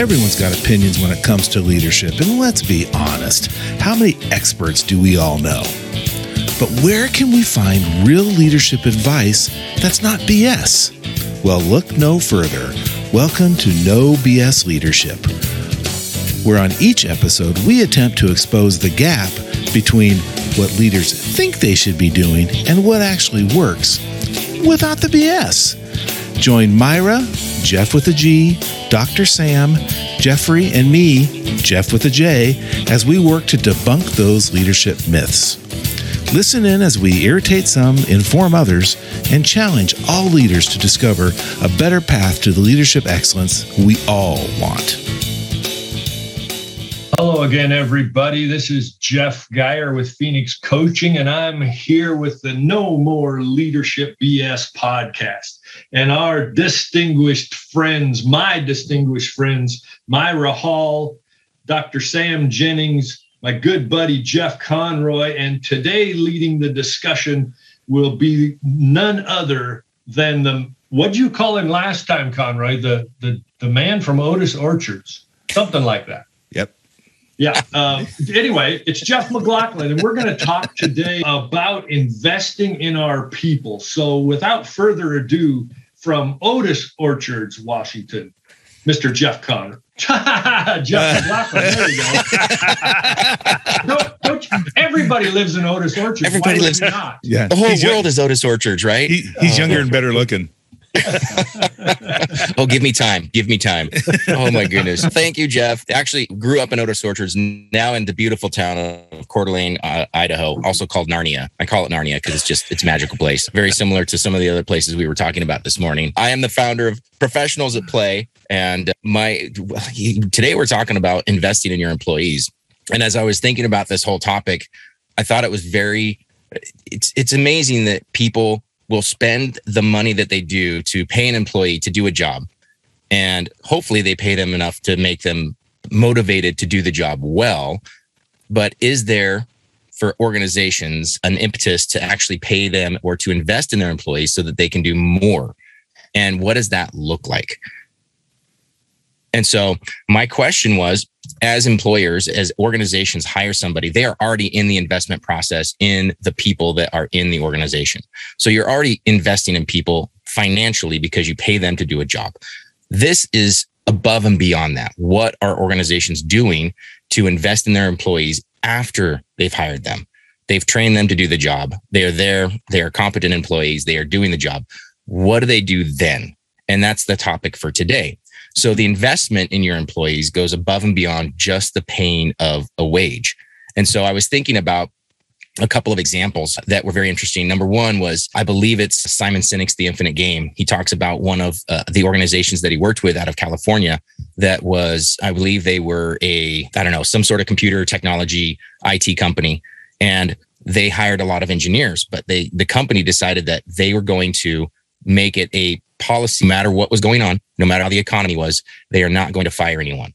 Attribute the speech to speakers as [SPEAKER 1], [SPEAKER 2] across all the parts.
[SPEAKER 1] Everyone's got opinions when it comes to leadership, and let's be honest, how many experts do we all know? But where can we find real leadership advice that's not BS? Well, look no further. Welcome to No BS Leadership, where on each episode we attempt to expose the gap between what leaders think they should be doing and what actually works without the BS. Join Myra, Jeff with a G, Dr. Sam, Jeffrey, and me, Jeff with a J, as we work to debunk those leadership myths. Listen in as we irritate some, inform others, and challenge all leaders to discover a better path to the leadership excellence we all want.
[SPEAKER 2] Hello again, everybody. This is Jeff Geyer with Phoenix Coaching, and I'm here with the No More Leadership BS podcast. And our distinguished friends, my distinguished friends, Myra Hall, Dr. Sam Jennings, my good buddy Jeff Conroy, and today leading the discussion will be none other than the what you call him last time, Conroy, the the the man from Otis Orchards, something like that.
[SPEAKER 1] Yep.
[SPEAKER 2] Yeah. Uh, anyway, it's Jeff McLaughlin, and we're going to talk today about investing in our people. So, without further ado, from Otis Orchards, Washington, Mr. Jeff Connor. Jeff McLaughlin. There you go. don't, don't you, everybody lives in Otis Orchards.
[SPEAKER 3] Everybody
[SPEAKER 2] Why
[SPEAKER 3] lives-
[SPEAKER 2] not.
[SPEAKER 1] Yeah.
[SPEAKER 3] The whole
[SPEAKER 1] He's
[SPEAKER 3] world
[SPEAKER 1] young-
[SPEAKER 3] is Otis Orchards, right?
[SPEAKER 1] he- he's younger and better looking.
[SPEAKER 3] oh, give me time. Give me time. Oh my goodness. Thank you, Jeff. Actually, grew up in Otis Orchards, now in the beautiful town of Coeur d'Alene, uh, Idaho, also called Narnia. I call it Narnia because it's just it's magical place. Very similar to some of the other places we were talking about this morning. I am the founder of Professionals at Play, and my today we're talking about investing in your employees. And as I was thinking about this whole topic, I thought it was very it's it's amazing that people will spend the money that they do to pay an employee to do a job. And hopefully they pay them enough to make them motivated to do the job well. But is there for organizations an impetus to actually pay them or to invest in their employees so that they can do more? And what does that look like and so my question was as employers, as organizations hire somebody, they are already in the investment process in the people that are in the organization. So you're already investing in people financially because you pay them to do a job. This is above and beyond that. What are organizations doing to invest in their employees after they've hired them? They've trained them to do the job. They are there. They are competent employees. They are doing the job. What do they do then? And that's the topic for today. So the investment in your employees goes above and beyond just the pain of a wage. And so I was thinking about a couple of examples that were very interesting. Number one was, I believe it's Simon Sinek's The Infinite Game. He talks about one of uh, the organizations that he worked with out of California that was, I believe they were a, I don't know, some sort of computer technology IT company. And they hired a lot of engineers, but they, the company decided that they were going to make it a policy, no matter what was going on, no matter how the economy was, they are not going to fire anyone.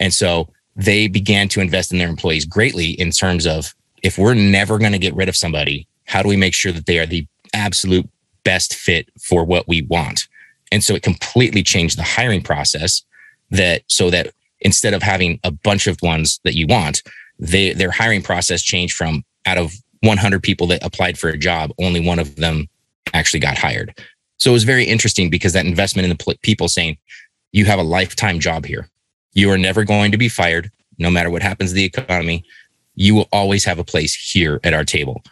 [SPEAKER 3] And so they began to invest in their employees greatly in terms of if we're never going to get rid of somebody, how do we make sure that they are the absolute best fit for what we want? And so it completely changed the hiring process that so that instead of having a bunch of ones that you want, they, their hiring process changed from out of 100 people that applied for a job, only one of them actually got hired. So it was very interesting because that investment in the pl- people saying, you have a lifetime job here. You are never going to be fired, no matter what happens to the economy. You will always have a place here at our table.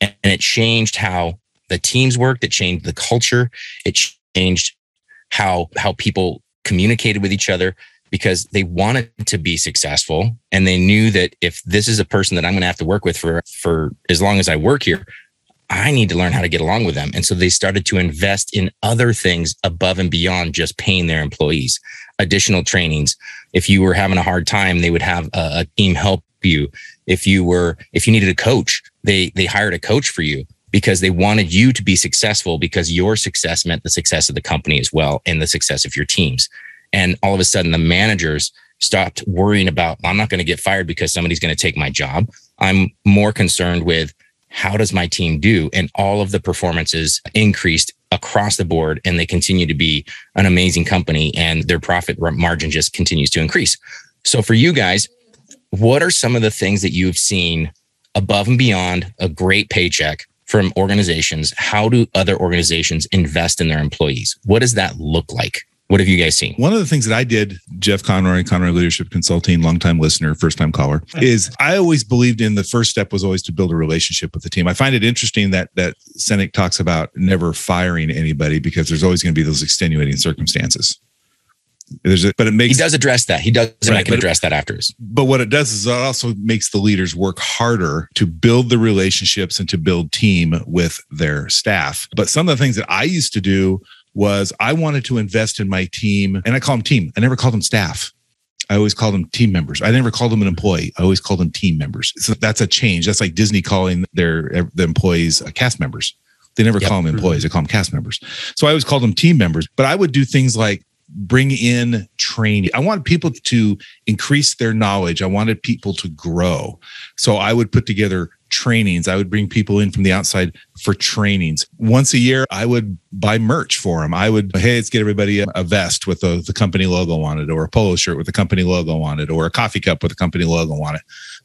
[SPEAKER 3] And, and it changed how the teams worked. It changed the culture. It changed how, how people communicated with each other because they wanted to be successful. And they knew that if this is a person that I'm going to have to work with for, for as long as I work here, I need to learn how to get along with them. And so they started to invest in other things above and beyond just paying their employees, additional trainings. If you were having a hard time, they would have a, a team help you. If you were, if you needed a coach, they, they hired a coach for you because they wanted you to be successful because your success meant the success of the company as well and the success of your teams. And all of a sudden the managers stopped worrying about, I'm not going to get fired because somebody's going to take my job. I'm more concerned with how does my team do? And all of the performances increased across the board and they continue to be an amazing company and their profit margin just continues to increase. So for you guys, what are some of the things that you've seen above and beyond a great paycheck from organizations? How do other organizations invest in their employees? What does that look like? What have you guys seen?
[SPEAKER 1] One of the things that I did, Jeff Conroy, Conroy Leadership Consulting, longtime listener, first time caller, is I always believed in the first step was always to build a relationship with the team. I find it interesting that that Sinek talks about never firing anybody because there's always going to be those extenuating circumstances. There's a, but it makes
[SPEAKER 3] he does address that. He does. Right, I can address that afterwards.
[SPEAKER 1] But what it does is it also makes the leaders work harder to build the relationships and to build team with their staff. But some of the things that I used to do was I wanted to invest in my team, and I call them team. I never called them staff. I always called them team members. I never called them an employee. I always called them team members. So that's a change. That's like Disney calling their the employees uh, cast members. They never yep. call them employees. They call them cast members. So I always called them team members. But I would do things like bring in training. I wanted people to increase their knowledge. I wanted people to grow. So I would put together trainings. I would bring people in from the outside for trainings. Once a year, I would buy merch for them. I would, hey, let's get everybody a, a vest with the, the company logo on it, or a polo shirt with the company logo on it, or a coffee cup with the company logo on it.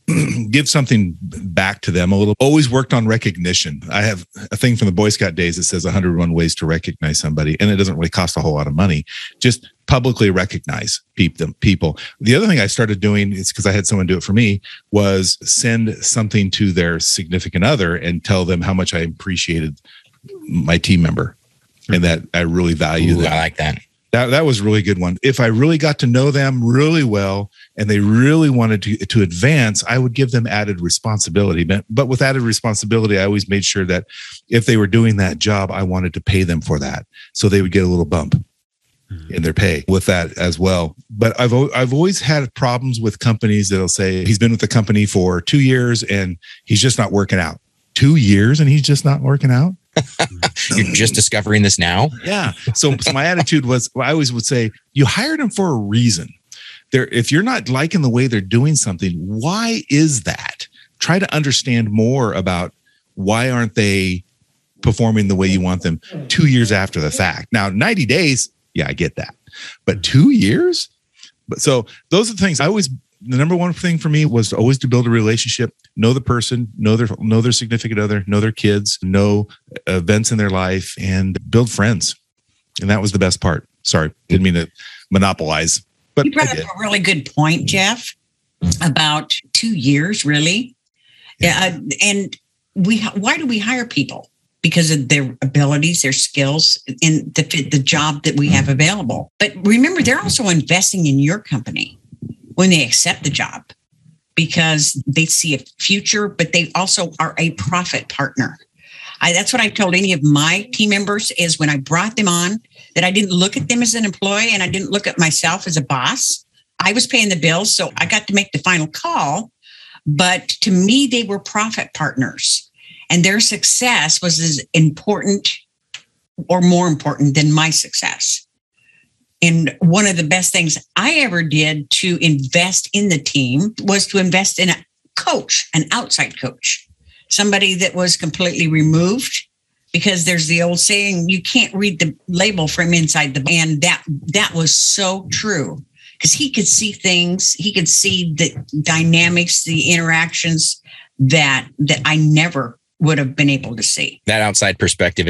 [SPEAKER 1] Give something back to them a little. Always worked on recognition. I have a thing from the Boy Scout days that says 101 ways to recognize somebody, and it doesn't really cost a whole lot of money. Just publicly recognize people. The other thing I started doing is because I had someone do it for me was send something to their significant other and tell them how much I appreciated my team member and that I really value
[SPEAKER 3] Ooh, them. I like that.
[SPEAKER 1] That that was a really good one. If I really got to know them really well and they really wanted to to advance, I would give them added responsibility. But, but with added responsibility, I always made sure that if they were doing that job, I wanted to pay them for that. So they would get a little bump. Mm-hmm. in their pay with that as well. But I've I've always had problems with companies that'll say he's been with the company for two years and he's just not working out. Two years and he's just not working out.
[SPEAKER 3] You're just discovering this now.
[SPEAKER 1] Yeah. So, so my attitude was I always would say you hired them for a reason. There, if you're not liking the way they're doing something, why is that? Try to understand more about why aren't they performing the way you want them two years after the fact. Now, 90 days, yeah, I get that. But two years? But so those are the things I always the number one thing for me was always to build a relationship, know the person, know their know their significant other, know their kids, know events in their life, and build friends. And that was the best part. Sorry, didn't mean to monopolize. But
[SPEAKER 4] you brought up a really good point, Jeff, about two years, really. Yeah, uh, and we why do we hire people? because of their abilities, their skills, in the the job that we have mm-hmm. available. But remember, they're also investing in your company when they accept the job because they see a future, but they also are a profit partner. I, that's what I told any of my team members is when I brought them on that I didn't look at them as an employee and I didn't look at myself as a boss. I was paying the bills, so I got to make the final call. But to me, they were profit partners and their success was as important or more important than my success. And one of the best things I ever did to invest in the team was to invest in a coach, an outside coach, somebody that was completely removed because there's the old saying you can't read the label from inside the and that that was so true because he could see things he could see the dynamics the interactions that that I never would have been able to see.
[SPEAKER 3] That outside perspective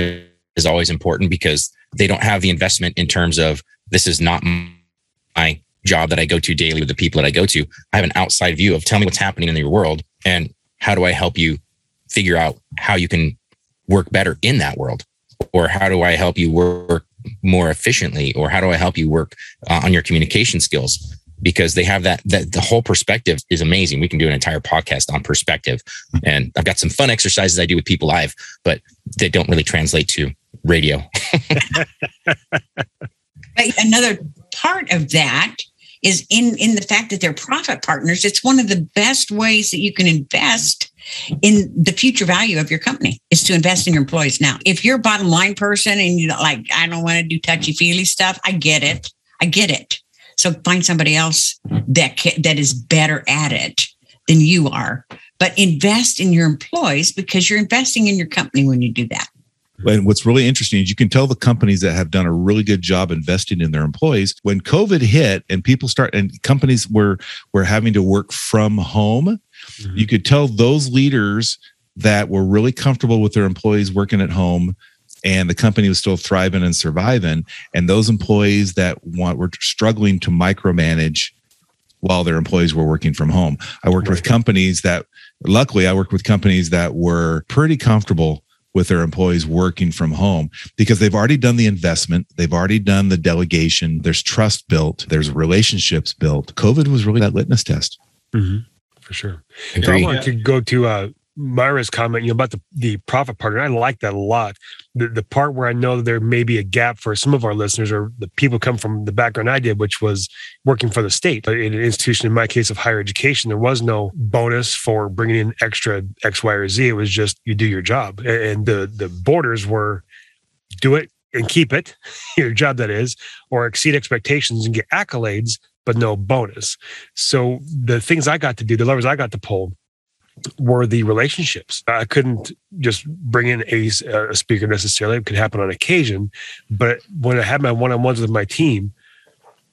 [SPEAKER 3] is always important because they don't have the investment in terms of this is not my job that I go to daily with the people that I go to. I have an outside view of tell me what's happening in your world and how do I help you figure out how you can work better in that world or how do I help you work more efficiently or how do I help you work uh, on your communication skills because they have that that the whole perspective is amazing. We can do an entire podcast on perspective. And I've got some fun exercises I do with people live, but they don't really translate to radio.
[SPEAKER 4] Another part of that is in in the fact that they're profit partners. It's one of the best ways that you can invest in the future value of your company is to invest in your employees now. If you're a bottom line person and you're like, I don't want to do touchy feely stuff, I get it. I get it. So find somebody else that can, that is better at it than you are. but invest in your employees because you're investing in your company when you do that.
[SPEAKER 1] And what's really interesting is you can tell the companies that have done a really good job investing in their employees. When COVID hit and people start and companies were were having to work from home, mm-hmm. you could tell those leaders that were really comfortable with their employees working at home and the company was still thriving and surviving and those employees that want were struggling to micromanage while their employees were working from home i worked with companies that luckily i worked with companies that were pretty comfortable with their employees working from home because they've already done the investment, they've already done the delegation, there's trust built, there's relationships built. COVID was really that litmus test.
[SPEAKER 5] Mm-hmm. For sure. I want to go to uh, Myra's comment, you know, about the, the profit part, and I like that a lot. The, the part where I know that there may be a gap for some of our listeners or the people come from the background I did, which was working for the state in an institution. In my case of higher education, there was no bonus for bringing in extra X, Y, or Z. It was just you do your job, and the the borders were do it and keep it, your job that is, or exceed expectations and get accolades, but no bonus. So the things I got to do, the levers I got to pull were the relationships. I couldn't just bring in a, a speaker necessarily. It could happen on occasion. But when I had my one on ones with my team,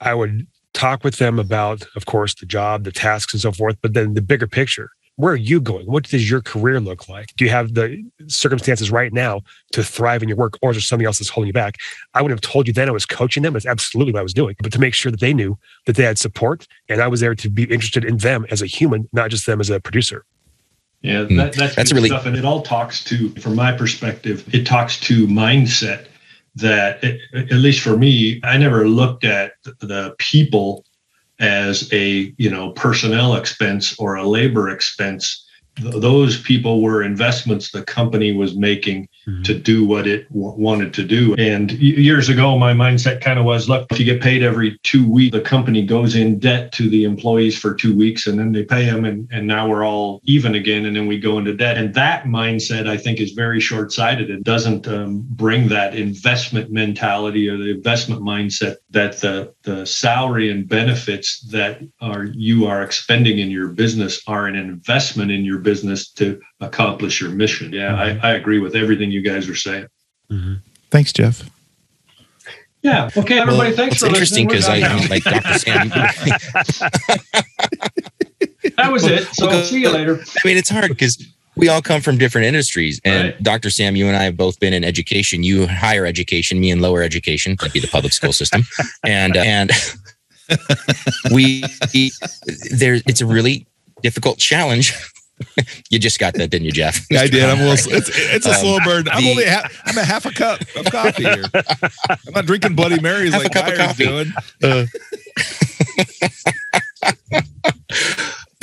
[SPEAKER 5] I would talk with them about, of course, the job, the tasks, and so forth, but then the bigger picture. Where are you going? What does your career look like? Do you have the circumstances right now to thrive in your work, or is there something else that's holding you back? I would have told you then I was coaching them. That's absolutely what I was doing, but to make sure that they knew that they had support and I was there to be interested in them as a human, not just them as a producer.
[SPEAKER 2] Yeah, hmm. that, that's, that's really stuff. And it all talks to, from my perspective, it talks to mindset that, it, at least for me, I never looked at the people as a, you know, personnel expense or a labor expense those people were investments the company was making mm-hmm. to do what it w- wanted to do. And years ago, my mindset kind of was look, if you get paid every two weeks, the company goes in debt to the employees for two weeks and then they pay them, and, and now we're all even again. And then we go into debt. And that mindset, I think, is very short sighted. It doesn't um, bring that investment mentality or the investment mindset that the, the salary and benefits that are you are expending in your business are an investment in your business to accomplish your mission. Yeah, mm-hmm. I, I, agree with everything you guys are saying.
[SPEAKER 1] Mm-hmm. Thanks, Jeff.
[SPEAKER 2] Yeah. Okay, everybody. Well, thanks
[SPEAKER 3] for interesting because I like Dr. Sam.
[SPEAKER 2] that was it. So well, see you later.
[SPEAKER 3] I mean, it's hard because we all come from different industries. And right. Dr. Sam, you and I have both been in education. You higher education, me in lower education. That'd be the public school system. And uh, and we there. It's a really difficult challenge you just got that, didn't you, Jeff?
[SPEAKER 1] Yeah, I did. I'm a little. It's, it's a um, slow burn. I'm the, only. Half, I'm a half a cup of coffee here. I'm not drinking Bloody Marys like a cup of coffee. doing. Uh.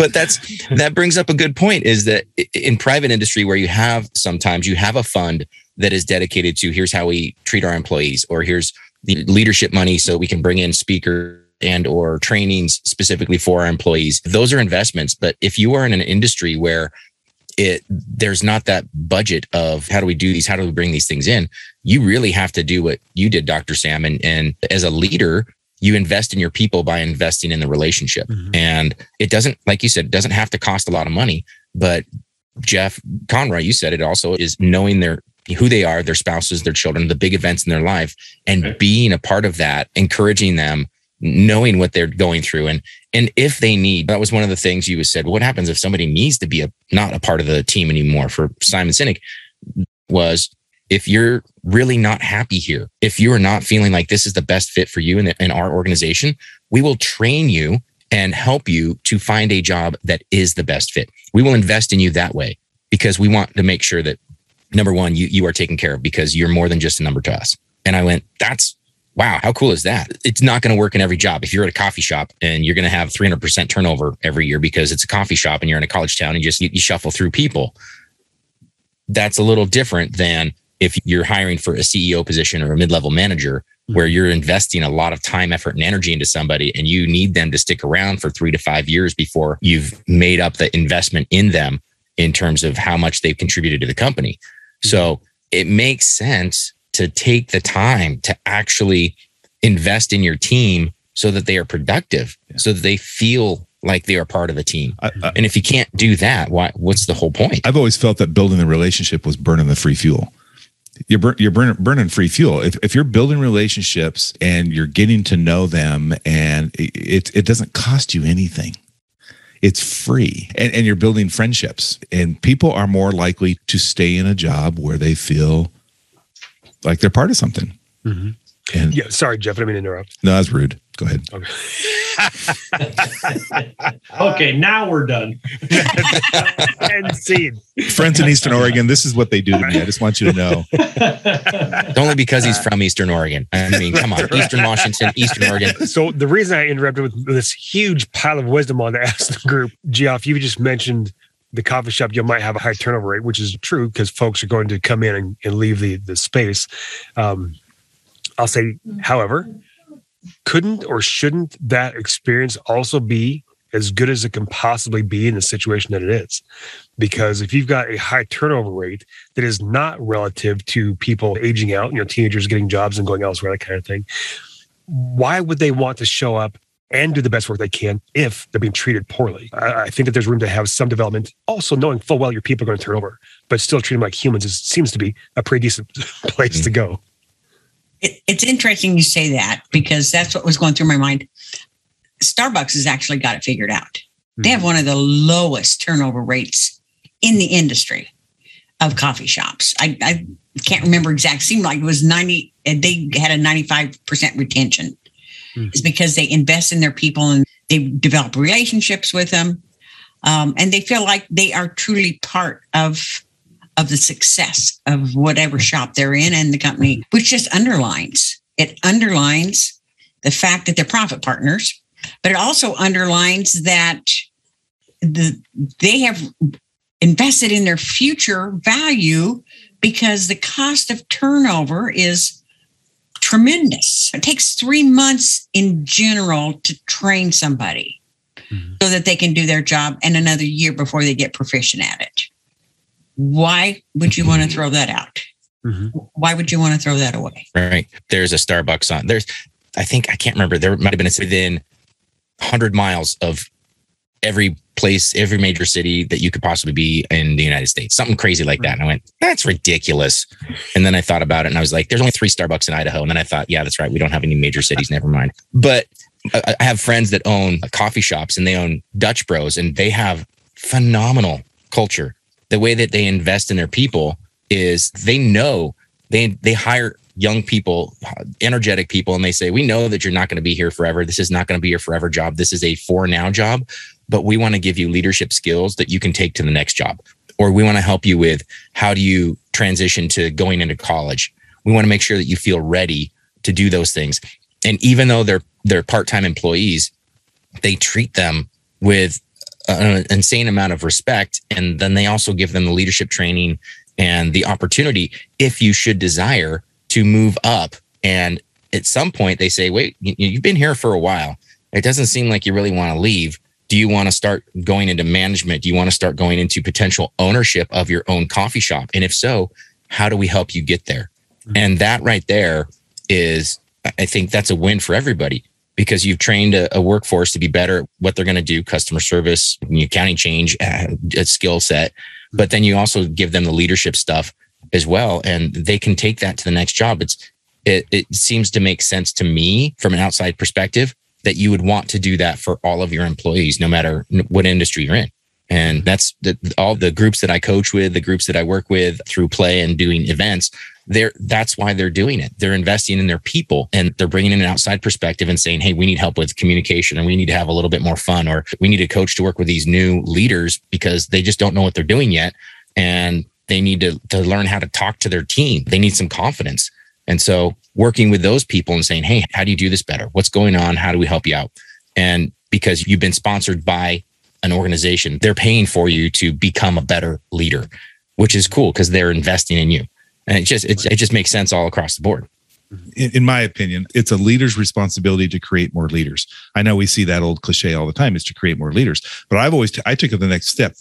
[SPEAKER 3] But that's that brings up a good point. Is that in private industry where you have sometimes you have a fund that is dedicated to here's how we treat our employees, or here's the leadership money so we can bring in speakers and or trainings specifically for our employees those are investments but if you are in an industry where it there's not that budget of how do we do these how do we bring these things in you really have to do what you did dr sam and, and as a leader you invest in your people by investing in the relationship. Mm-hmm. and it doesn't like you said it doesn't have to cost a lot of money but jeff conroy you said it also is knowing their who they are their spouses their children the big events in their life and being a part of that encouraging them knowing what they're going through. And and if they need that was one of the things you said what happens if somebody needs to be a not a part of the team anymore for simon sinek was if you're really not happy here if you are not feeling like this is the best fit for you in, the, in our organization we will train you and help you to find a job that is the best fit we will invest in you that way because we want to make sure that number one you, you are taken care of because you're more than just a number to us and i went that's wow, how cool is that? It's not going to work in every job. If you're at a coffee shop and you're going to have 300% turnover every year because it's a coffee shop and you're in a college town and you just you, you shuffle through people, that's a little different than if you're hiring for a CEO position or a mid-level manager mm-hmm. where you're investing a lot of time, effort, and energy into somebody and you need them to stick around for three to five years before you've made up the investment in them in terms of how much they've contributed to the company. Mm-hmm. So it makes sense to take the time to actually invest in your team so that they are productive, yeah. so that they feel like they are part of the team. I, I, and if you can't do that, why? What's the whole point?
[SPEAKER 1] I've always felt that building the relationship was burning the free fuel. You're, you're burning, burning free fuel. If, if you're building relationships and you're getting to know them, and it, it, it doesn't cost you anything, it's free, and, and you're building friendships, and people are more likely to stay in a job where they feel like they're part of something.
[SPEAKER 5] Mm-hmm. And yeah, sorry, Jeff, I didn't mean to interrupt.
[SPEAKER 1] No, that's rude. Go ahead.
[SPEAKER 2] Okay. okay, now we're done.
[SPEAKER 5] End scene.
[SPEAKER 1] Friends in Eastern Oregon, this is what they do to me. I just want you to know.
[SPEAKER 3] It's only because he's from Eastern Oregon. I mean, come on, right. Eastern Washington, Eastern Oregon.
[SPEAKER 5] So the reason I interrupted with this huge pile of wisdom on the Aston group, Geoff, you just mentioned the coffee shop you might have a high turnover rate, which is true because folks are going to come in and, and leave the the space. Um, I'll say, however, couldn't or shouldn't that experience also be as good as it can possibly be in the situation that it is? Because if you've got a high turnover rate that is not relative to people aging out, you know, teenagers getting jobs and going elsewhere, that kind of thing, why would they want to show up and do the best work they can if they're being treated poorly. I, I, think that there's room to have some development, also knowing full well your people are going to turn over, but still treat them like humans is, seems to be a pretty decent place mm-hmm. to go.
[SPEAKER 4] It, it's interesting you say that because that's what was going through my mind. Starbucks has actually got it figured out. They have mm-hmm. one of the lowest turnover rates in the industry of coffee shops. I, I can't remember exact. Seemed like it was ninety. They had a ninety-five percent retention. Mm-hmm. Is because they invest in their people and they develop relationships with them, um, and they feel like they are truly part of of the success of whatever shop they're in and the company, which just underlines it underlines the fact that they're profit partners, but it also underlines that the they have invested in their future value because the cost of turnover is tremendous. It takes three months in general to train somebody mm-hmm. so that they can do their job and another year before they get proficient at it why would you want to throw that out? Mm-hmm. Why would you want to throw that away?
[SPEAKER 3] Right. There's a Starbucks on. There's, I think I can't remember. There might have been a city within 100 miles of every place, every major city that you could possibly be in the United States. Something crazy like that. And I went, that's ridiculous. And then I thought about it and I was like, there's only three Starbucks in Idaho. And then I thought, yeah, that's right. We don't have any major cities. Never mind. But I have friends that own coffee shops and they own Dutch Bros and they have phenomenal culture the way that they invest in their people is they know they they hire young people, energetic people, and they say, "We know that you're not going to be here forever. This is not going to be your forever job. This is a for now job, but we want to give you leadership skills that you can take to the next job, or we want to help you with how do you transition to going into college. We want to make sure that you feel ready to do those things. And even though they're they're part time employees, they treat them with an insane amount of respect. And then they also give them the leadership training and the opportunity, if you should desire, to move up. And at some point, they say, wait, you've been here for a while. It doesn't seem like you really want to leave. Do you want to start going into management? Do you want to start going into potential ownership of your own coffee shop? And if so, how do we help you get there? Mm-hmm. And that right there is, I think that's a win for everybody because you've trained a, a workforce to be better at what they're going to do, customer service, accounting change, uh, skill set. But then you also give them the leadership stuff as well, and they can take that to the next job. It's it, it seems to make sense to me from an outside perspective that you would want to do that for all of your employees, no matter what industry you're in. And that's the, all the groups that I coach with, the groups that I work with through play and doing events they're that's why they're doing it. They're investing in their people and they're bringing in an outside perspective and saying hey we need help with communication and we need to have a little bit more fun or we need a coach to work with these new leaders because they just don't know what they're doing yet and they need to, to learn how to talk to their team. They need some confidence. And so working with those people and saying hey how do you do this better? What's going on? How do we help you out? And because you've been sponsored by an organization they're paying for you to become a better leader which is cool because they're investing in you and it just it, it just makes sense all across the board.
[SPEAKER 1] In, in, my opinion it's a leader's responsibility to create more leaders. I know we see that old cliche all the time is to create more leaders but i've always t- I took it the next step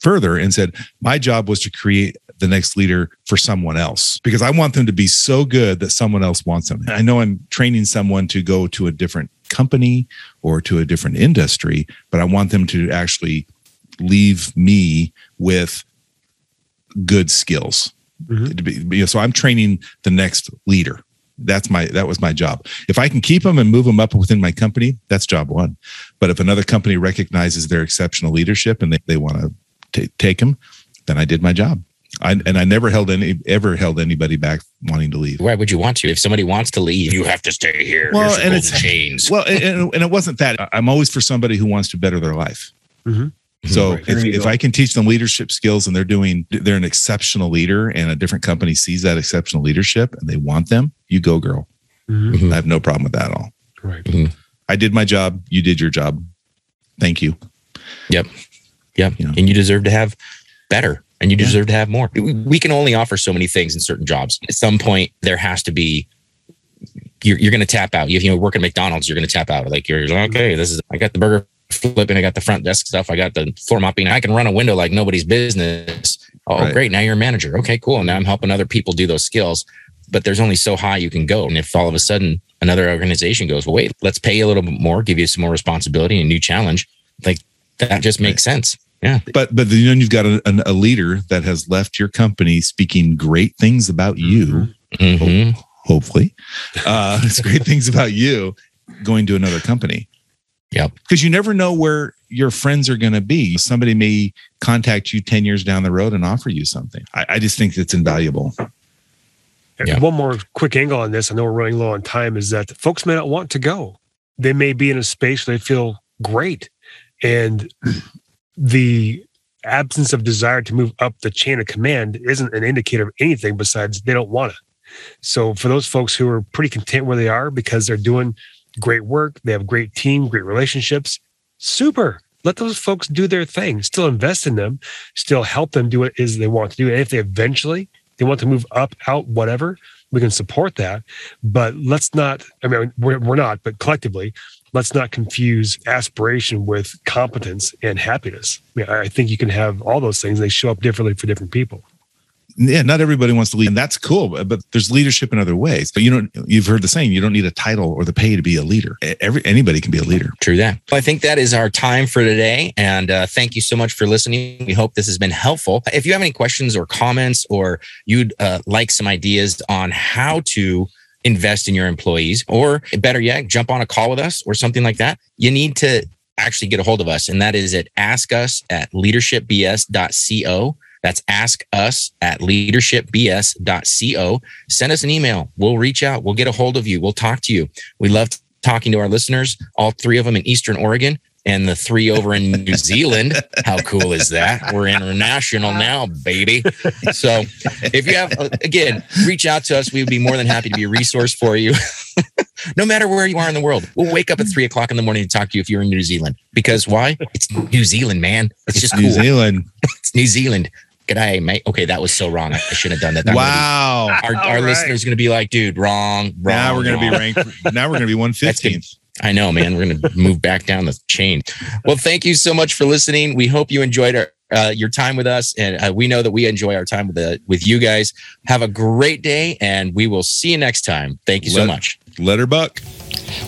[SPEAKER 1] further and said my job was to create the next leader for someone else because i want them to be so good that someone else wants them. I know i'm training someone to go to a different company or to a different industry, but I want them to actually leave me with good skills. Mm-hmm. Be, so I'm training the next leader. That's my that was my job. If I can keep them and move them up within my company, that's job one. But if another company recognizes their exceptional leadership and they, they want to take them, then I did my job. I, and I never held any ever held anybody back wanting to leave.
[SPEAKER 3] Why would you want to? If somebody wants to leave, you have to stay here.
[SPEAKER 1] Well, and it's chains. Well, and, and, it wasn't that. I'm always for somebody who wants to better their life. Mm-hmm. So right. if, if I can teach them leadership skills and they're doing, they're an exceptional leader and a different company sees that exceptional leadership and they want them, you go, girl. Mm-hmm. I have no problem with that at all.
[SPEAKER 5] Right. Mm-hmm.
[SPEAKER 1] I did my job. You did your job. Thank you.
[SPEAKER 3] Yep. Yep. You know. And you deserve to have better and you deserve yeah. to have more. We can only offer so many things in certain jobs. At some point, there has to be. You're, you're going to tap out. You, you know, work at McDonald's, you're going to tap out. Like you're like, okay, this is. I got the burger flipping. I got the front desk stuff. I got the floor mopping. I can run a window like nobody's business. Oh, right. great! Now you're a manager. Okay, cool. Now I'm helping other people do those skills. But there's only so high you can go. And if all of a sudden another organization goes, well, wait, let's pay you a little bit more, give you some more responsibility and a new challenge, like that just makes right. sense. Yeah.
[SPEAKER 1] But but then you've got a, a, leader that has left your company speaking great things about you. Mm-hmm. Ho- hopefully, uh, it's great things about you going to another company.
[SPEAKER 3] Yep.
[SPEAKER 1] Because you never know where your friends are going to be. Somebody may contact you 10 years down the road and offer you something. I, I just think it's invaluable.
[SPEAKER 5] Yeah. One more quick angle on this. I know we're running low on time. Is that folks may not want to go. They may be in a space where they feel great. And the absence of desire to move up the chain of command isn't an indicator of anything besides they don't want it. So for those folks who are pretty content where they are because they're doing great work, they have great team, great relationships, super. Let those folks do their thing. Still invest in them, still help them do what it is they want to do. And if they eventually they want to move up, out, whatever, we can support that. But let's not, I mean, we're, we're not, but collectively, let's not confuse aspiration with competence and happiness. I, mean, I think you can have all those things. They show up differently for different people.
[SPEAKER 1] Yeah, not everybody wants to lead, and that's cool. But, but there's leadership in other ways. But you know, you've heard the saying: you don't need a title or the pay to be a leader. Every anybody can be a leader.
[SPEAKER 3] True that. Well, I think that is our time for today, and uh, thank you so much for listening. We hope this has been helpful. If you have any questions or comments, or you'd uh, like some ideas on how to invest in your employees, or better yet, jump on a call with us or something like that, you need to actually get a hold of us. And that is at ask us at leadershipbs.co. That's ask us at leadershipbs.co. Send us an email. We'll reach out. We'll get a hold of you. We'll talk to you. We love talking to our listeners, all three of them in Eastern Oregon and the three over in New Zealand. How cool is that? We're international now, baby. So if you have, uh, again, reach out to us. We would be more than happy to be a resource for you. no matter where you are in the world, we'll wake up at three o'clock in the morning to talk to you if you're in New Zealand. Because why? It's New Zealand, man. It's just
[SPEAKER 1] New cool. Zealand.
[SPEAKER 3] it's New Zealand. G'day, mate. Okay, that was so wrong. I shouldn't have done that. that
[SPEAKER 1] wow.
[SPEAKER 3] Our, our right. listeners going to be like, dude, wrong, wrong.
[SPEAKER 1] Now we're going to be ranked. Now we're going to be 115th.
[SPEAKER 3] I know, man. We're going to move back down the chain. Well, thank you so much for listening. We hope you enjoyed our, uh, your time with us, and uh, we know that we enjoy our time with the with you guys. Have a great day, and we will see you next time. Thank you so much.
[SPEAKER 1] Letter Buck.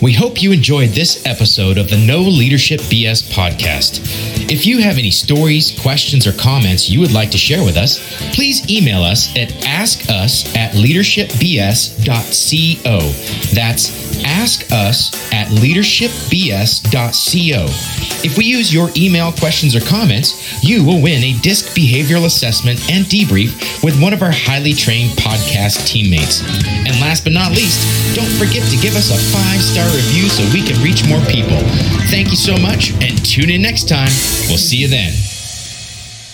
[SPEAKER 6] We hope you enjoyed this episode of the No Leadership BS podcast. If you have any stories, questions, or comments you would like to share with us, please email us at askus at leadershipbs.co. That's ask us at leadershipbs.co. If we use your email questions or comments, you will win a DISC behavioral assessment and debrief with one of our highly trained podcast teammates. And last but not least, don't forget to give us a five star review so we can reach more people. Thank you so much and tune in next time. We'll see you then.